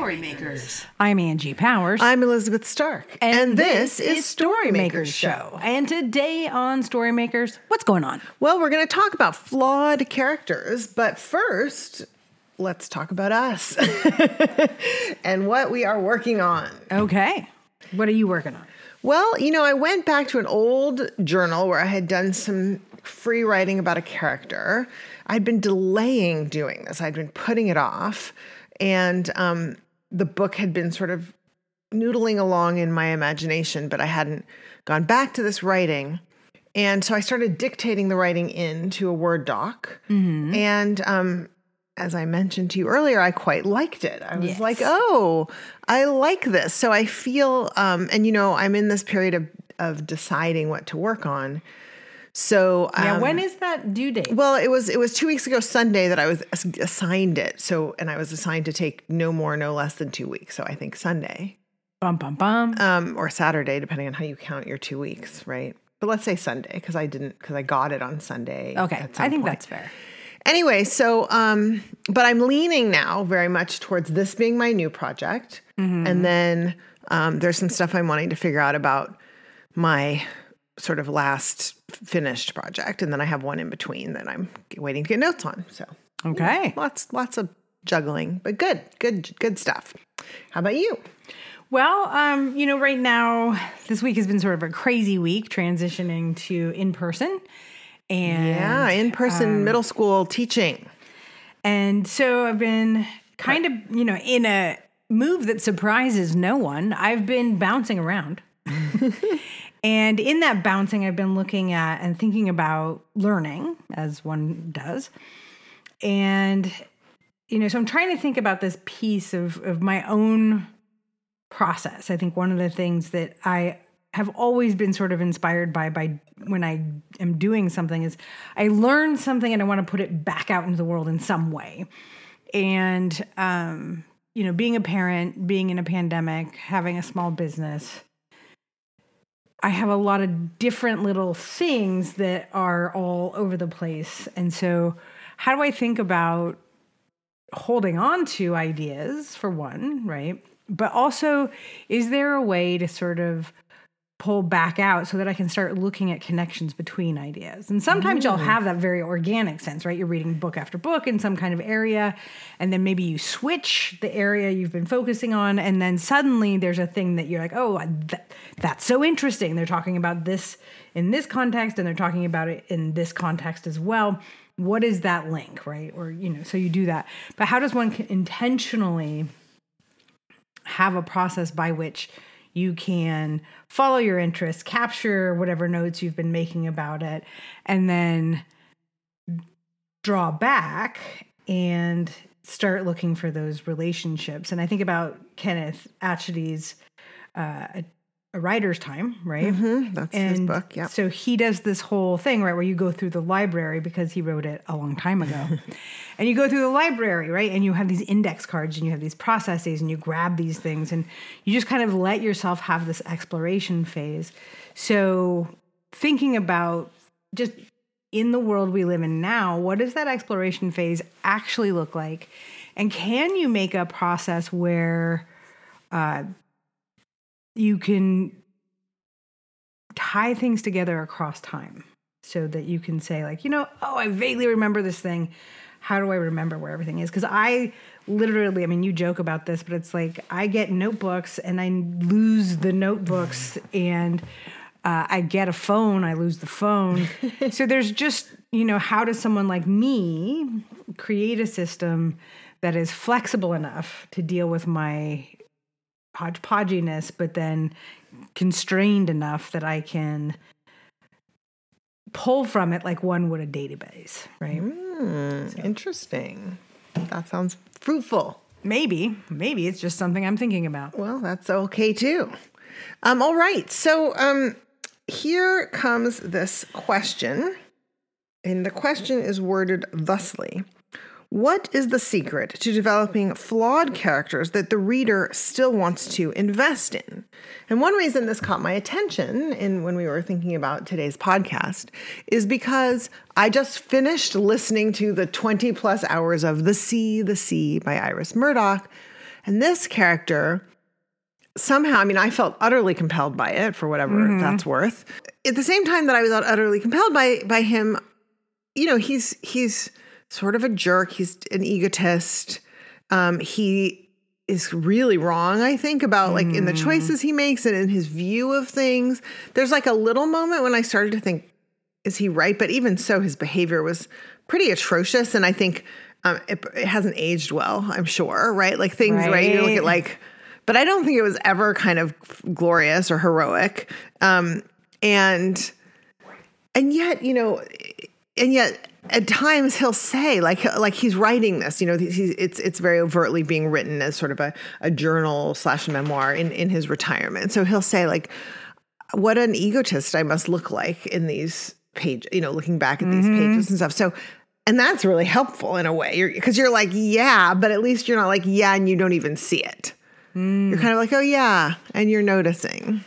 Storymakers. I'm Angie Powers. I'm Elizabeth Stark. And, this, is Storymakers Show. And today on Storymakers, what's going on? Well, we're going to talk about flawed characters, but first, let's talk about us and what we are working on. Okay. What are you working on? Well, you know, I went back to an old journal where I had done some free writing about a character. I'd been delaying doing this, I'd been putting it off. And um, the book had been sort of noodling along in my imagination, but I hadn't gone back to this writing. And so I started dictating the writing into a Word doc. Mm-hmm. And um, as I mentioned to you earlier, I quite liked it. I was Yes. like, oh, I like this. So I feel, um, and you know, I'm in this period of, of deciding what to work on. So Yeah, um, when is that due date? well, it was it was two weeks ago Sunday that I was assigned it. So, and I was assigned to take no more, no less than two weeks. So I think Sunday, Bum, bum, bum. um, or Saturday, depending on how you count your two weeks, right? But let's say Sunday because I didn't because I got it on Sunday. okay. I think point. that's fair. Anyway, so um, but I'm leaning now very much towards this being my new project, and then um, there's some stuff I'm wanting to figure out about my sort of last finished project, and then I have one in between that I'm waiting to get notes on. So Okay. lots lots of juggling, but good, good, good stuff. How about you? Well, um, you know, right now, this week has been sort of a crazy week transitioning to in person. And Yeah, in person middle school teaching. And so I've been kind of, you know, in a move that surprises no one. I've been bouncing around. and in that bouncing, I've been looking at and thinking about learning, as one does. And, you know, so I'm trying to think about this piece of, of my own process. I think one of the things that I have always been sort of inspired by by when I am doing something is I learn something and I want to put it back out into the world in some way. And um, you know, being a parent, being in a pandemic, having a small business, I have a lot of different little things that are all over the place. And so how do I think about holding on to ideas for one, right? But also, is there a way to sort of pull back out so that I can start looking at connections between ideas? And sometimes you'll mm. have that very organic sense, right? You're reading book after book in some kind of area, and then maybe you switch the area you've been focusing on, and then suddenly there's a thing that you're like, oh, th- that's so interesting. They're talking about this in this context, and they're talking about it in this context as well what is that link right or you know so you do that but how does one intentionally have a process by which you can follow your interests capture whatever notes you've been making about it and then draw back and start looking for those relationships. And i think about kenneth atchity's uh, a, writer's time right hmm That's his book. Yeah. so he does this whole thing, right, where you go through the library because he wrote it a long time ago. and you go through the library, right, and you have these index cards and you have these processes and you grab these things and you just kind of let yourself have this exploration phase. So thinking about just in the world we live in now, what does that exploration phase actually look like? And can you make a process where uh, you can tie things together across time so that you can say like you know oh i vaguely remember this thing. How do i remember where everything is? Because i literally i mean you joke about this but it's like i get notebooks and i lose the notebooks and uh, i get a phone i lose the phone. So there's just you know how does someone like me create a system that is flexible enough to deal with my hodgepodginess, but then constrained enough that I can pull from it like one would a database, right? Hmm, Interesting. That sounds fruitful. Maybe, maybe it's just something I'm thinking about. Well, that's okay too. Um, all right. So um, here comes this question. And the question is worded thusly What is the secret to developing flawed characters that the reader still wants to invest in? And one reason this caught my attention in when we were thinking about today's podcast is because I just finished listening to the 20 plus hours of The Sea, The Sea by Iris Murdoch. And this character, somehow, I mean, I felt utterly compelled by it for whatever mm-hmm. that's worth. At the same time that I was utterly compelled by by him, you know, he's he's sort of a jerk. He's an egotist. Um, he is really wrong, I think, about like in the choices he makes and in his view of things. There's like a little moment when I started to think, is he right? But even so, his behavior was pretty atrocious. And I think um, it, it hasn't aged well, I'm sure, right? Like things, right? You look at like, but I don't think it was ever kind of glorious or heroic. Um, and, and yet, you know, and yet at times he'll say like like he's writing this you know he's, it's it's very overtly being written as sort of a, a journal slash memoir in in his retirement. So he'll say like what an egotist i must look like in these pages you know looking back at these mm-hmm. pages and stuff. So and that's really helpful in a way. Because you're, like yeah but at least you're not like yeah and you don't even see it. You're mm. kind of like oh yeah and you're noticing.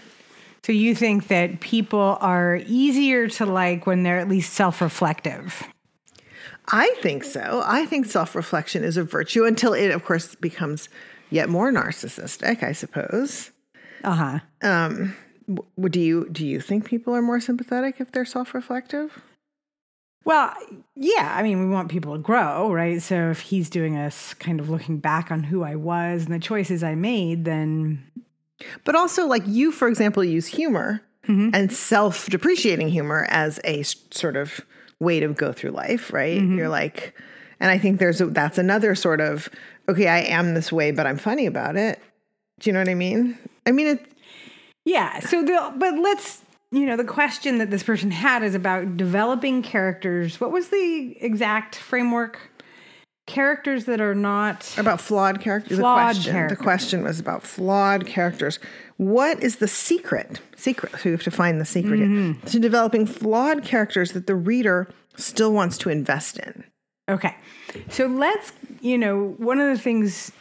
So you think that people are easier to like when they're at least self-reflective? I think so. I think self reflection is a virtue until it, of course, becomes yet more narcissistic. I suppose. Uh-huh. W- Do you do you think people are more sympathetic if they're self reflective? Well, yeah, I mean, we want people to grow, right? So if he's doing us kind of looking back on who I was and the choices I made, then But also, like you, for example, use humor and self depreciating humor as a sort of way to go through life, right? Mm-hmm. You're like, and I think there's a, that's another sort of okay, I am this way, but I'm funny about it. Do you know what I mean? I mean, it, Yeah. So the but let's you know the question that this person had is about developing characters. What was the exact framework? Characters that are not about flawed characters. Flawed the question, characters. The question was about flawed characters. What is the secret? Secret. So you have to find the secret. Mm-hmm. to developing flawed characters that the reader still wants to invest in. Okay. So let's, you know, one of the things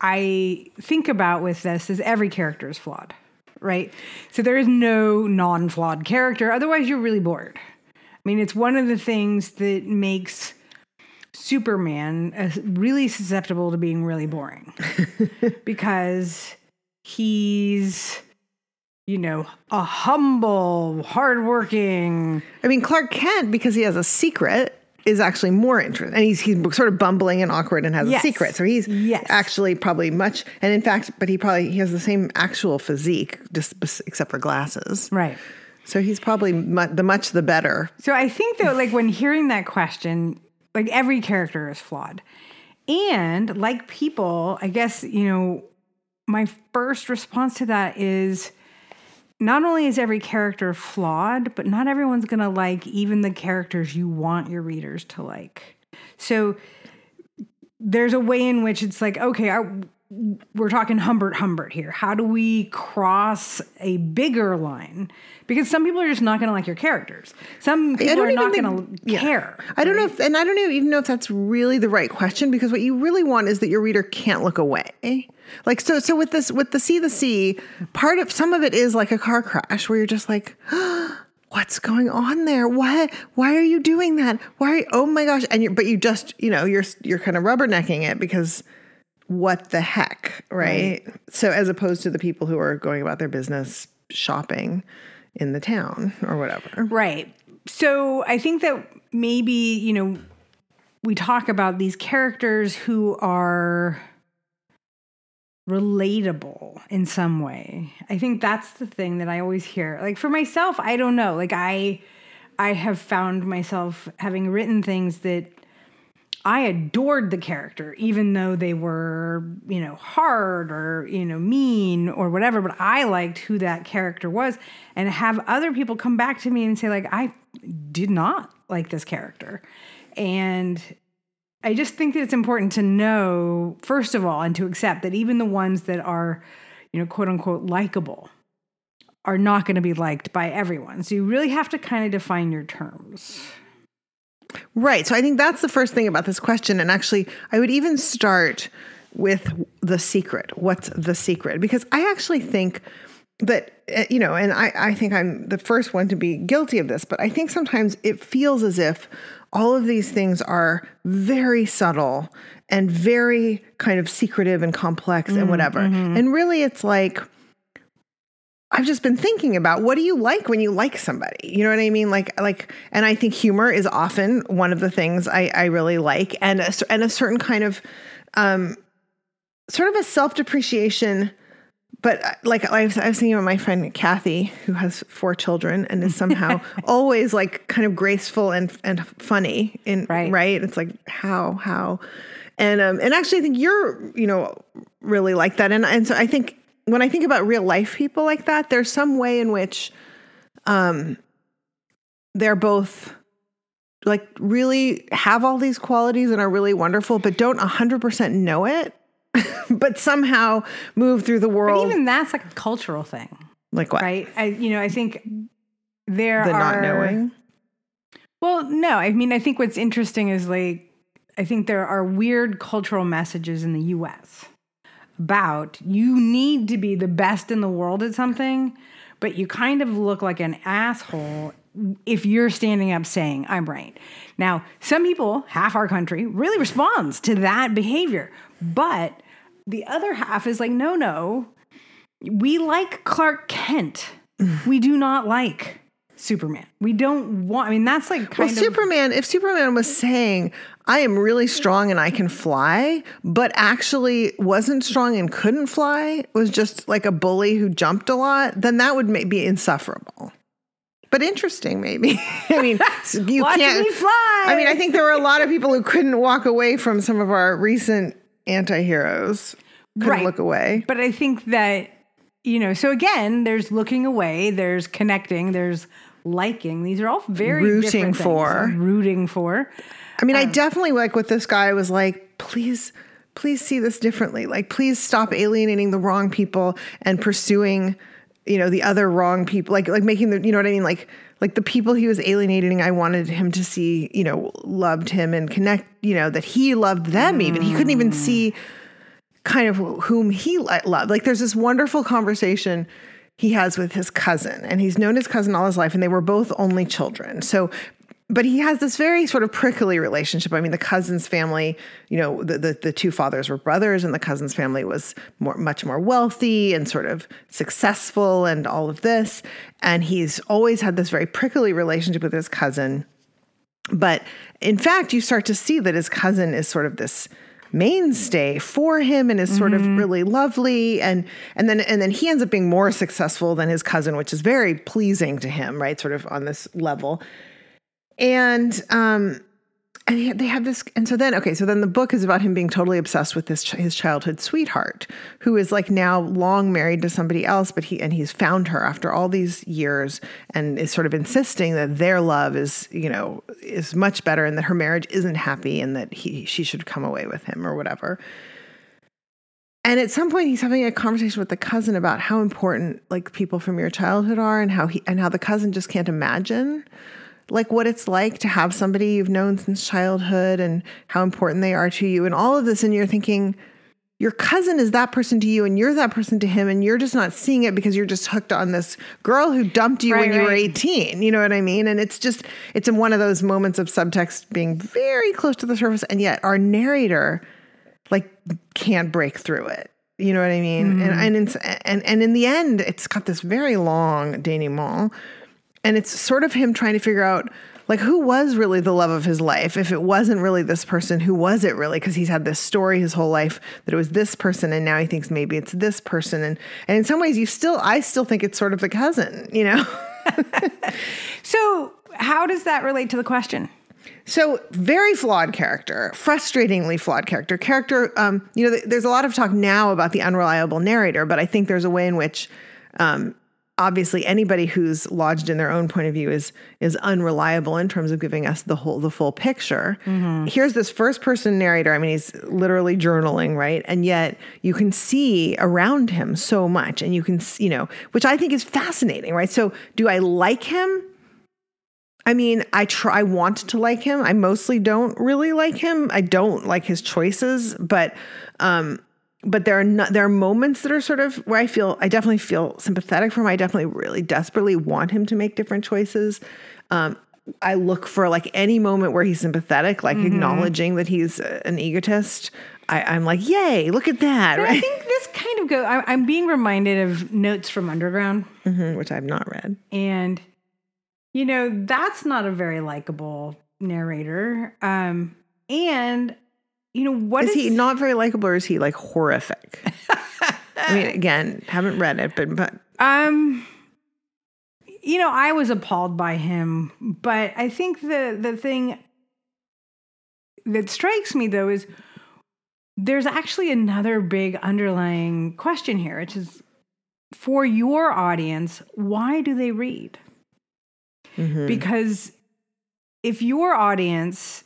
I think about with this is every character is flawed, right? So there is no non flawed character. Otherwise, you're really bored. I mean, it's one of the things that makes Superman uh, really susceptible to being really boring because he's, you know, a humble, hardworking, I mean, Clark Kent, because he has a secret, is actually more interesting. And he's, he's sort of bumbling and awkward and has Yes. a secret. So he's Yes. actually probably much, and in fact, but he probably, he has the same actual physique, just except for glasses. right? So he's probably mu- the much the better. So I think that like when hearing that question, like every character is flawed. And like people, I guess, you know, my first response to that is not only is every character flawed, but not everyone's going to like even the characters you want your readers to like. So there's a way in which it's like, okay, I, we're talking Humbert Humbert here. How do we cross a bigger line? Because some people are just not going to like your characters. Some people are not going to yeah. care. I don't know if, and I don't even know if that's really the right question because what you really want is that your reader can't look away. Like so, so with this, with the sea the sea, part of some of it is like a car crash where you're just like, what's going on there? Why, why are you doing that? Why? Oh my gosh! And you're, but you just, you know, you're you're kind of rubbernecking it because what the heck, right? So as opposed to the people who are going about their business shopping in the town or whatever. Right. So I think that maybe, you know, we talk about these characters who are relatable in some way. I think that's the thing that I always hear. Like for myself, I don't know. Like I I have found myself having written things that I adored the character, even though they were, you know, hard or, you know, mean or whatever, but I liked who that character was. And have other people come back to me and say, like, I did not like this character. And I just think that it's important to know, first of all, and to accept that even the ones that are, you know, quote unquote, likable are not going to be liked by everyone. So you really have to kind of define your terms. Right. So I think that's the first thing about this question. And actually, I would even start with the secret. What's the secret? Because I actually think that uh, you know, and I, I think I'm the first one to be guilty of this, but I think sometimes it feels as if all of these things are very subtle and very kind of secretive and complex and whatever. And really, it's like, I've just been thinking about what do you like when you like somebody? You know what I mean? Like, like, and I think humor is often one of the things I, I really like, and a, and a certain kind of, um, sort of a self depreciation. But uh, like I was, I was thinking about my friend Kathy, who has four children and is somehow always like kind of graceful and and funny. In Right. right, it's like how how, and um and actually I think you're you know really like that, and and so I think when I think about real life people like that, there's some way in which um they're both like really have all these qualities and are really wonderful, but don't 100% know it, but somehow move through the But world. even that's like a cultural thing, like what? right? I, you know, I think there are. The are not knowing. Well, no, I mean, I think what's interesting is like, I think there are weird cultural messages in the US about you need to be the best in the world at something, but you kind of look like an asshole if you're standing up saying, I'm right. Now, some people, half our country, really responds to that behavior, but the other half is like, no, no, we like Clark Kent. we do not like Superman. We don't want. I mean, that's like kind Well, of Superman, if Superman was saying, I am really strong and I can fly, but actually wasn't strong and couldn't fly, was just like a bully who jumped a lot, then that would be insufferable. But interesting, maybe. I mean, you can't me fly. I mean, I think there were a lot of people who couldn't walk away from some of our recent anti-heroes. Couldn't Right. look away. But I think that you know. So again, there's looking away. There's connecting. There's liking. These are all very Rooting different for. rooting for. I mean, I Um, definitely like what this guy was like, please, please see this differently. Like, please stop alienating the wrong people and pursuing, you know, the other wrong people. Like, like making the, you know what I mean? Like, like the people he was alienating, I wanted him to see, you know, loved him and connect, you know, that he loved them even. He couldn't even see kind of whom he loved. Like, there's this wonderful conversation he has with his cousin, and he's known his cousin all his life, and they were both only children. So, but he has this very sort of prickly relationship. I mean, the cousin's family, you know, the, the, the two fathers were brothers, and the cousin's family was more, much more wealthy and sort of successful and all of this. And he's always had this very prickly relationship with his cousin. But in fact, you start to see that his cousin is sort of this mainstay for him and is sort of really lovely. And and then and then he ends up being more successful than his cousin which is very pleasing to him right? Sort of on this level. And um and he- they have this and so then okay so then the book is about him being totally obsessed with this his childhood sweetheart who is like now long married to somebody else but he and he's found her after all these years and is sort of insisting that their love is you know is much better and that her marriage isn't happy and that he she should come away with him or whatever. And at some point he's having a conversation with the cousin about how important like people from your childhood are and how he and how the cousin just can't imagine like what it's like to have somebody you've known since childhood and how important they are to you and all of this and you're thinking your cousin is that person to you and you're that person to him and you're just not seeing it because you're just hooked on this girl who dumped you when Right, you were 18 you know what i mean? And it's just it's in one of those moments of subtext being very close to the surface and yet our narrator like can't break through it you know what i mean? And mm-hmm. and, it's, and and in the end it's got this very long denouement and it's sort of him trying to figure out like who was really the love of his life if it wasn't really this person who was it really because he's had this story his whole life that it was this person and now he thinks maybe it's this person and and in some ways you still i still think it's sort of the cousin you know So, how does that relate to the question? So very flawed character, frustratingly flawed character. Character, um, you know, th- there's a lot of talk now about the unreliable narrator, but I think there's a way in which, um, obviously, anybody who's lodged in their own point of view is is unreliable in terms of giving us the whole the full picture. Here's this first person narrator. I mean, he's literally journaling, right? And yet you can see around him so much, and you can, s- you know, which I think is fascinating, right? So, do I like him? I mean, I try I want to like him. I mostly don't really like him. I don't like his choices, but um but there are not, there are moments that are sort of where I feel I definitely feel sympathetic for him. I definitely really desperately want him to make different choices. Um, I look for like any moment where he's sympathetic, like acknowledging that he's an egotist. I, I'm like, yay, look at that, But I think this kind of go. I, I'm being reminded of Notes from Underground, Mhm, which I've not read. and you know that's not a very likable narrator. Um, and you know what Is is he not very likable or is he like horrific? I mean, again, haven't read it, but but Um, you know, I was appalled by him, but I think the the thing that strikes me though is there's actually another big underlying question here, which is for your audience, why do they read? mhm. Because if your audience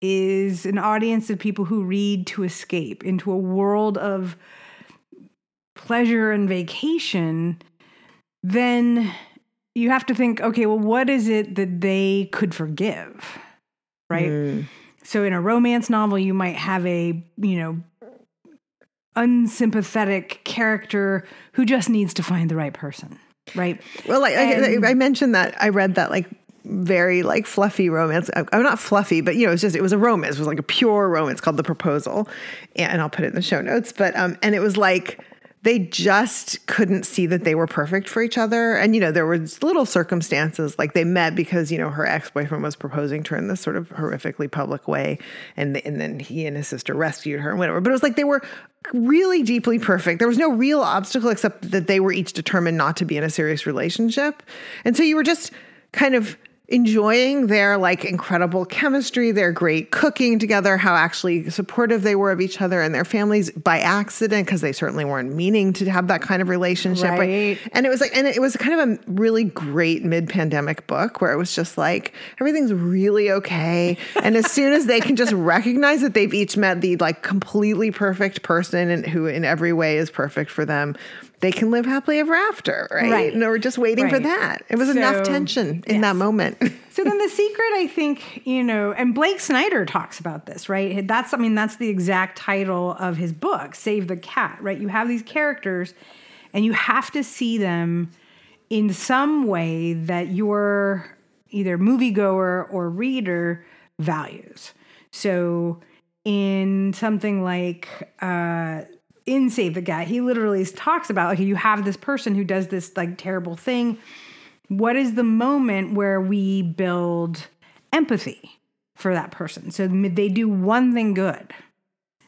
is an audience of people who read to escape into a world of pleasure and vacation, then you have to think, okay, well, what is it that they could forgive? Right? Mm. So in a romance novel, you might have a, you know, unsympathetic character who just needs to find the right person. Right? Well, like And- I, I mentioned that I read that like very like fluffy romance. I'm not fluffy, but you know, it's just it was a romance. It was like a pure romance called The Proposal, and I'll put it in the show notes. But um, and it was like they just couldn't see that they were perfect for each other. And you know, there was little circumstances like they met because you know her ex boyfriend was proposing to her in this sort of horrifically public way, and and then he and his sister rescued her and whatever. But it was like they were really deeply perfect. There was no real obstacle except that they were each determined not to be in a serious relationship. And so you were just kind of enjoying their like incredible chemistry, their great cooking together, how actually supportive they were of each other and their families by accident because they certainly weren't meaning to have that kind of relationship. Right. And it was like and it was kind of a really great mid-pandemic book where it was just like everything's really okay and as soon as they can just recognize that they've each met the like completely perfect person and who in every way is perfect for them they can live happily ever after, right? Right. And we're just waiting for that. It was So, enough tension in that moment. So then the secret, I think, you know, and Blake Snyder talks about this, right? That's, I mean, that's the exact title of his book, Save the Cat, right? You have these characters and you have to see them in some way that your either moviegoer or reader values. So in something like, uh, in Save the Cat, he literally talks about like you have this person who does this like terrible thing. What is the moment where we build empathy for that person? So they do one thing good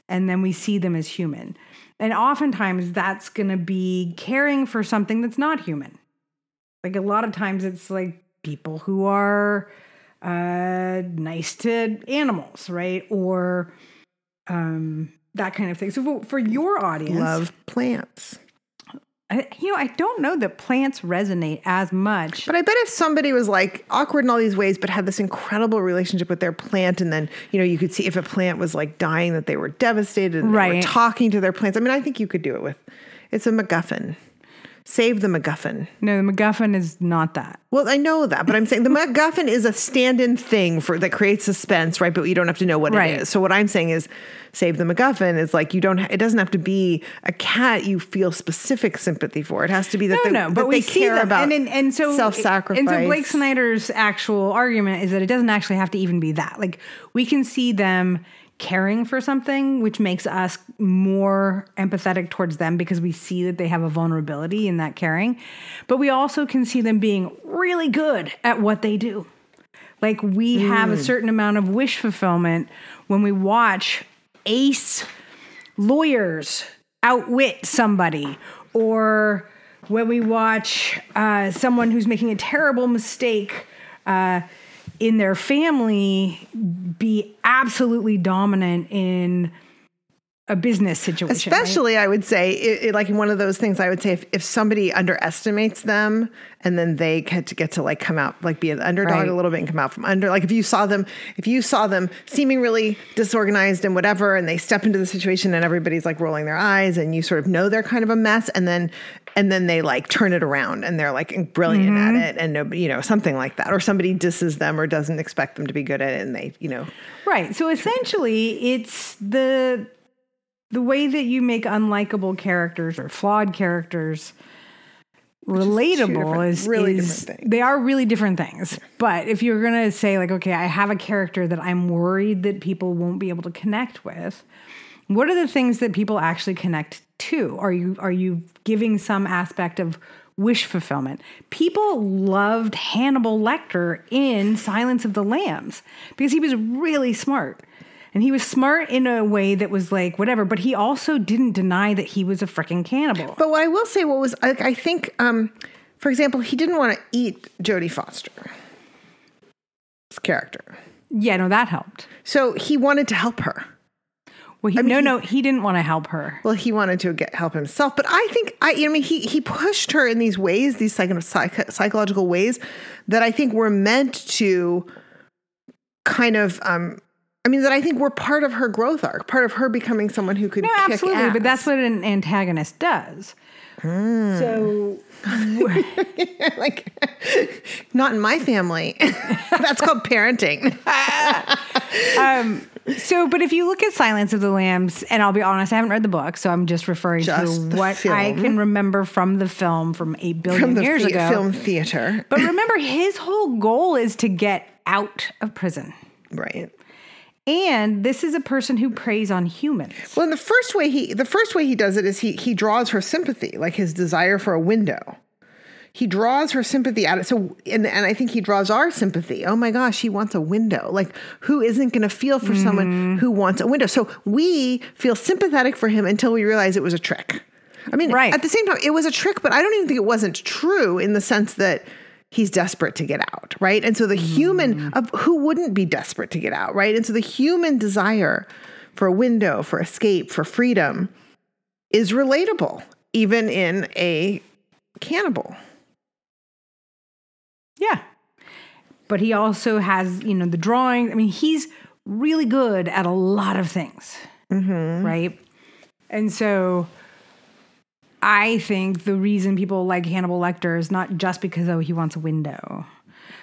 and then we see them as human. And oftentimes that's going to be caring for something that's not human. Like a lot of times it's like people who are uh, nice to animals right? Or um, that kind of thing so for, for your audience Love plants. I, you know, I don't know that plants resonate as much. But I bet if somebody was like awkward in all these ways, but had this incredible relationship with their plant, and then you know you could see if a plant was like dying, that they were devastated, and they were Right. talking to their plants. I mean, I think you could do it with. It's a MacGuffin. Save the MacGuffin. no, the MacGuffin is not that. Well, I know that, but I'm saying the MacGuffin is a stand-in thing for that creates suspense, right? But you don't have to know what Right. it is. So what I'm saying is, save the MacGuffin is like you don't. It doesn't have to be a cat you feel specific sympathy for. It has to be that No, they, no, but we care them, about and, and and so self-sacrifice. And so Blake Snyder's actual argument is that it doesn't actually have to even be that. Like we can see them caring for something, which makes us more empathetic towards them because we see that they have a vulnerability in that caring. But we also can see them being really good at what they do. Like we have Mm. a certain amount of wish fulfillment when we watch ace lawyers outwit somebody or when we watch uh, someone who's making a terrible mistake uh, in their family be absolutely dominant in a business situation. right? Especially, I would say, it, it- like in one of those things, I would say if, if somebody underestimates them and then they get to get to like come out, like be an underdog Right. a little bit and come out from under. Like if you saw them, if you saw them seeming really disorganized and whatever, and they step into the situation and everybody's like rolling their eyes and you sort of know they're kind of a mess, and then and then they like turn it around and they're like brilliant Mm-hmm. at it, and nobody, you know, something like that, or somebody disses them or doesn't expect them to be good at it, and they, you know, Right. So essentially, it's the the way that you make unlikable characters or flawed characters relatable is, really is- they are really different things. But if you're gonna say like, okay, I have a character that I'm worried that people won't be able to connect with, what are the things that people actually connect to? Are you are you giving some aspect of wish fulfillment? People loved Hannibal Lecter in Silence of the Lambs because he was really smart. And he was smart in a way that was like whatever, but he also didn't deny that he was a freaking cannibal. But what I will say, what was like, I think, um, for example, he didn't want to eat Jodie Foster's character, Yeah, no, that helped. so he wanted to help her. Well, he, no, he- no, he didn't want to help her. Well, he wanted to get help himself, but I think I, you know, I mean, he he pushed her in these ways, these psych, psych, psychological ways that I think were meant to kind of, um, I mean, that I think were part of her growth arc, part of her becoming someone who could No, kick absolutely, but that's what an antagonist does. Hmm. So like not in my family. that's called parenting. So, but if you look at Silence of the Lambs, and I'll be honest, I haven't read the book, so I'm just referring Just to what I can remember from the film from eight billion From the years the- ago. film theater, But remember, his whole goal is to get out of prison. right? And this is a person who preys on humans. Well, and the first way he the first way he does it is he he draws her sympathy, like his desire for a window. He draws her sympathy out of so and, and I think he draws our sympathy. Oh my gosh, he wants a window. Like who isn't gonna feel for Mm-hmm. someone who wants a window? So we feel sympathetic for him until we realize it was a trick. I mean, Right. at the same time, it was a trick, but I don't even think it wasn't true in the sense that he's desperate to get out, right? And so the human mm. of who wouldn't be desperate to get out, right? And so the human desire for a window, for escape, for freedom is relatable, even in a cannibal. Yeah. But he also has, you know, the drawing. I mean, he's really good at a lot of things. Mm-hmm. Right. And so I think the reason people like Hannibal Lecter is not just because, oh, he wants a window,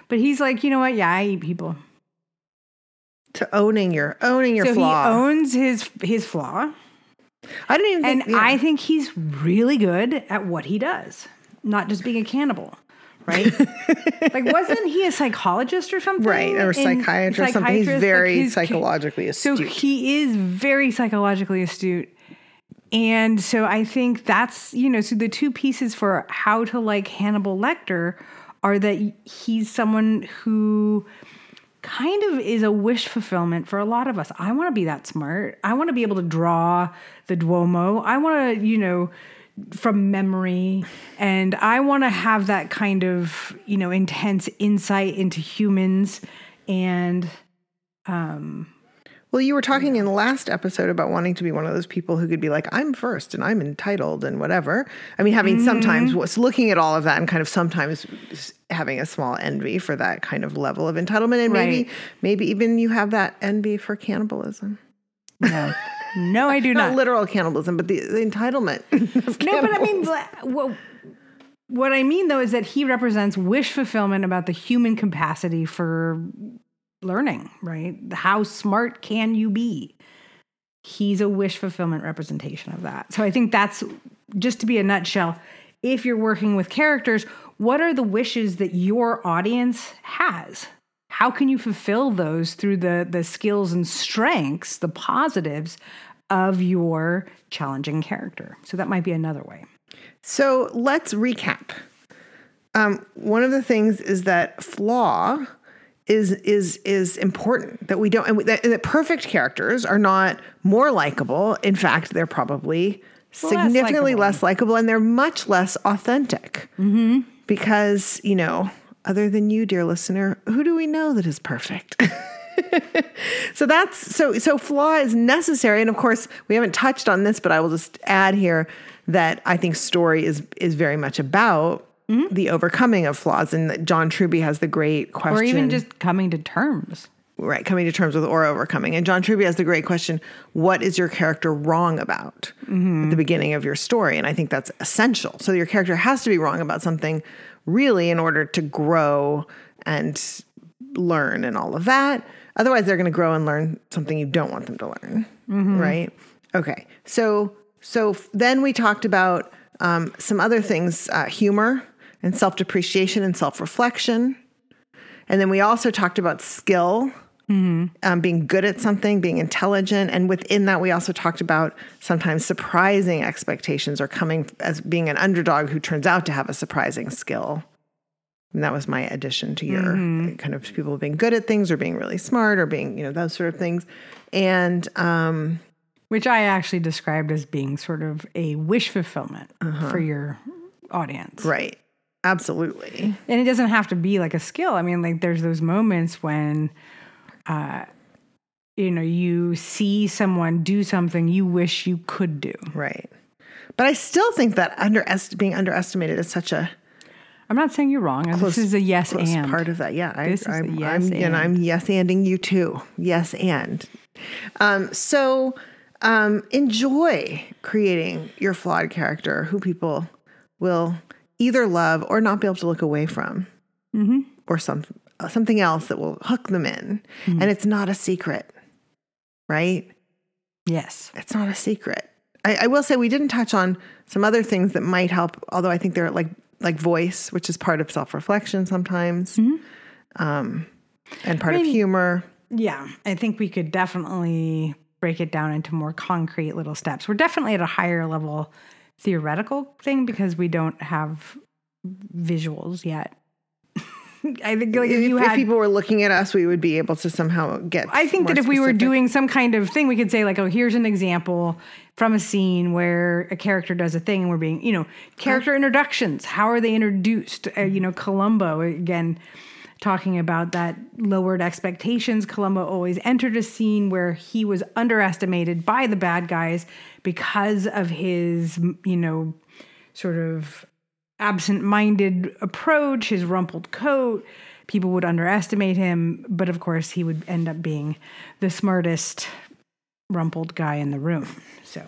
but he's like, you know what? Yeah, I eat people. To owning your owning your so flaw. he owns his his flaw. I don't even And think yeah. I think he's really good at what he does, not just being a cannibal, right? like, wasn't he a psychologist or something? right or psychiatrist or something. He's psychiatrist, like very his- psychologically So astute. he is very psychologically astute. And so I think that's, you know, so the two pieces for how to like Hannibal Lecter are that he's someone who kind of is a wish fulfillment for a lot of us. I want to be that smart. I want to be able to draw the Duomo. I want to, you know, from memory and I want to have that kind of, you know, intense insight into humans and um, Well, you were talking in the last episode about wanting to be one of those people who could be like, I'm first and I'm entitled and whatever. I mean, having Mm-hmm. sometimes was looking at all of that and kind of sometimes having a small envy for that kind of level of entitlement. And maybe, Right. maybe even you have that envy for cannibalism. no. No, I do Not not. literal cannibalism, but the, the entitlement. of No, but I mean, what, what I mean though is that he represents wish fulfillment about the human capacity for learning, right? How smart can you be? He's a wish fulfillment representation of that. So I think that's just to be a nutshell. If you're working with characters, what are the wishes that your audience has? How can you fulfill those through the the skills and strengths, the positives of your challenging character? So that might be another way. So let's recap. Um, one of the things is that flaw is is is important that we don't and that, and that perfect characters are not more likable. In fact, they're probably Well, significantly less likable, and they're much less authentic. Mm-hmm. Because you know, other than you, dear listener, who do we know that is perfect? so that's so so flaw is necessary and of course we haven't touched on this but i will just add here that i think story is is very much about the overcoming of flaws. And john truby has the great question Or even just coming to terms. right coming to terms with or overcoming. And john truby has the great question what is your character wrong about at the beginning of your story? And i think that's essential. So your character has to be wrong about something really in order to grow and learn and all of that. Otherwise they're going to grow and learn something you don't want them to learn. Right? Okay. So so then we talked about um, some other things, uh, humor and self depreciation and self reflection, and then we also talked about skill. Um, being good at something, being intelligent, and within that, we also talked about sometimes surprising expectations or coming as being an underdog who turns out to have a surprising skill. And that was my addition to your kind of people being good at things or being really smart or being, you know, those sort of things. And um, Which I actually described as being sort of a wish fulfillment for your audience. right, absolutely. And it doesn't have to be like a skill. I mean, like there's those moments when, uh, you know, you see someone do something you wish you could do. Right. But I still think that underest- being underestimated is such a I'm not saying you're wrong. this is a yes close and. part of that. Yeah, I, This is a I'm, yes I'm, and. and I'm yes anding you too. Yes and. Um, so um, enjoy creating your flawed character, who people will either love or not be able to look away from, Mm-hmm. or some something else that will hook them in. Mm-hmm. And it's not a secret, right? Yes. it's not a secret. I, I will say we didn't touch on some other things that might help, although I think they're like like voice, which is part of self reflection sometimes, um, and part of humor. Yeah. I think we could definitely break it down into more concrete little steps. We're definitely at a higher level theoretical thing because we don't have visuals yet. I think like if If, you if people were looking at us, we would be able to somehow get. I think that if we were doing some kind of thing, we could say like, "Oh, here's an example from a scene where a character does a thing, and we're being, you know, character introductions. How are they introduced? Uh, you know, Columbo again, talking about that lowered expectations. Columbo always entered a scene where he was underestimated by the bad guys because of his, you know, sort of absent-minded approach, his rumpled coat. People would underestimate him, but of course, he would end up being the smartest rumpled guy in the room. So,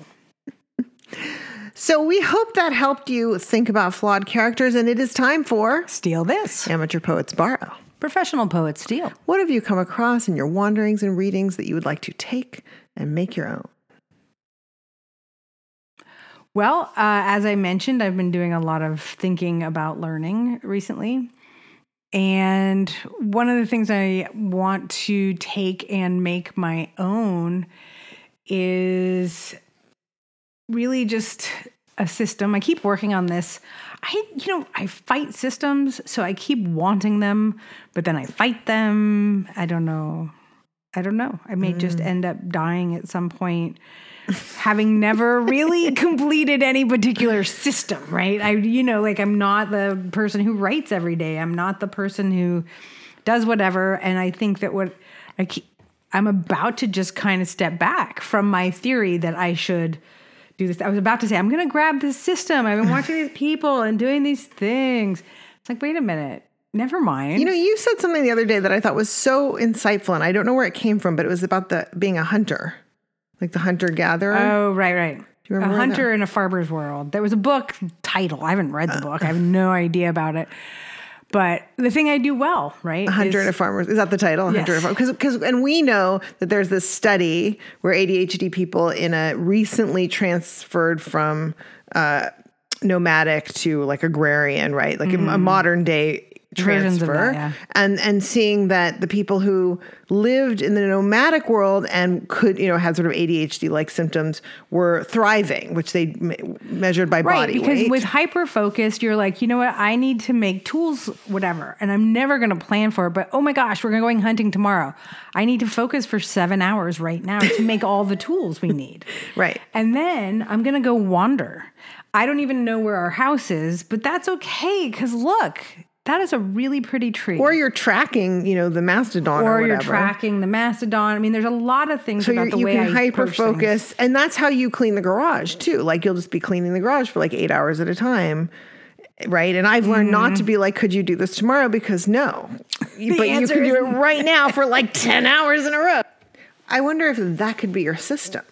So we hope that helped you think about flawed characters, and it is time for steal this. amateur poets borrow. Professional poets steal. What have you come across in your wanderings and readings that you would like to take and make your own? Well, uh, as I mentioned, I've been doing a lot of thinking about learning recently. And one of the things I want to take and make my own is really just a system. I keep working on this. I, you know, I fight systems, so I keep wanting them, but then I fight them. I don't know. I don't know. I may just end up dying at some point having never really completed any particular system, right? I you know, like I'm not the person who writes every day. I'm not the person who does whatever and I think that what I keep, I'm about to just kind of step back from my theory that I should do this. I was about to say I'm going to grab this system. I've been watching these people and doing these things. It's like, wait a minute. Never mind. You know, you said something the other day that I thought was so insightful, and I don't know where it came from, but it was about the being a hunter, like the hunter gatherer. Oh, right, right. A Hunter in a Farmer's World. There was a book title. I haven't read the uh, book. Uh. I have no idea about it. But the thing I do well, right? A hunter is- and a farmer is that the title? A Hunter and a Yes. farmer. Because and we know that there's this study where ADHD people in a recently transferred from uh, nomadic to like agrarian, right? Like a mm. modern day transfer, that, yeah. and and seeing that the people who lived in the nomadic world and could you know had sort of ADHD like symptoms were thriving, which they me- measured by Right, body because weight. with hyper focused, you're like, you know what? I need to make tools, whatever, and I'm never going to plan for it. But oh my gosh, we're going hunting tomorrow. I need to focus for seven hours right now to make all the tools we need. Right. and then I'm going to go wander. I don't even know where our house is, but that's okay because look, that is a really pretty tree. or you're tracking, you know, the mastodon or, or you're tracking the mastodon. I mean, there's a lot of things So about the you way can hyper focus, and that's how you clean the garage too. Like you'll just be cleaning the garage for like eight hours at a time, right? And I've learned not Mm-hmm. to be like, "Could you do this tomorrow?" Because no, but you can do it right now for like ten hours in a row. I wonder if that could be your system.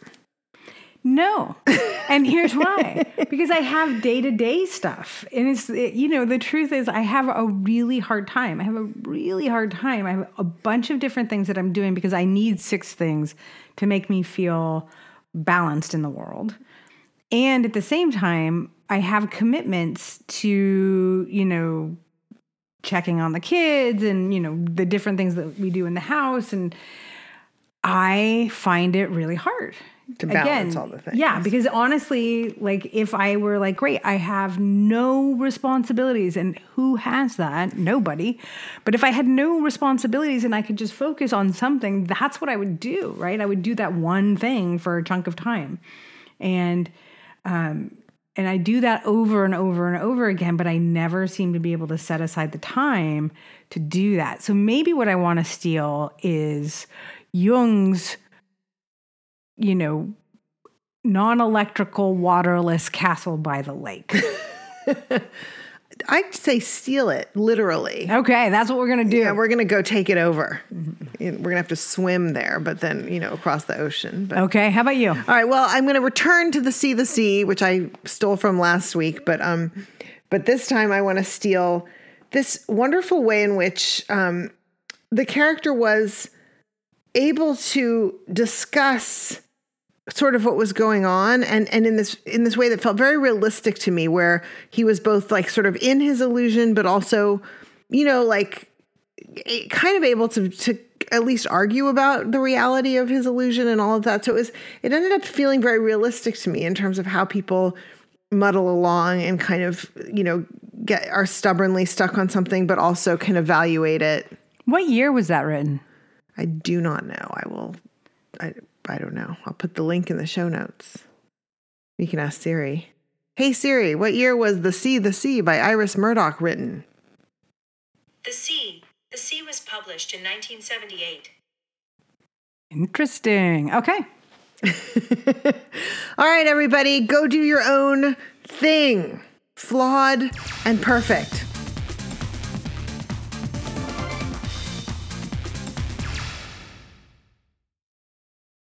No. And here's why. because I have day-to-day stuff. And it's it- you know, the truth is I have a really hard time. I have a really hard time. I have a bunch of different things that I'm doing because I need six things to make me feel balanced in the world. And at the same time, I have commitments to, you know, checking on the kids and, you know, the different things that we do in the house. And I find it really hard to balance all the things. Yeah, because honestly, like if I were like, great, I have no responsibilities, and who has that? Nobody. But if I had no responsibilities and I could just focus on something, that's what I would do, right? I would do that one thing for a chunk of time, and um, and I do that over and over and over again. But I never seem to be able to set aside the time to do that. So maybe what I want to steal is Jung's you know, non electrical, waterless castle by the lake. I'd say steal it, literally. Okay, that's what we're going to do. Yeah, we're going to go take it over. Mm-hmm. We're going to have to swim there, but then, you know, across the ocean. But, okay, how about you? All right, well, I'm going to return to the sea, the sea, which I stole from last week, but um but this time I want to steal this wonderful way in which um the character was able to discuss sort of what was going on and and in this in this way that felt very realistic to me where he was both like sort of in his illusion but also you know like kind of able to to at least argue about the reality of his illusion and all of that. So it was it ended up feeling very realistic to me in terms of how people muddle along and kind of you know get are stubbornly stuck on something but also can evaluate it. What year was that written? I do not know. I will I, I don't know. I'll put the link in the show notes. You can ask Siri. Hey Siri, what year was The Sea, the Sea by Iris Murdoch written? The Sea. The Sea was published in 1978. Interesting. Okay. All right, everybody, go do your own thing. Flawed and perfect.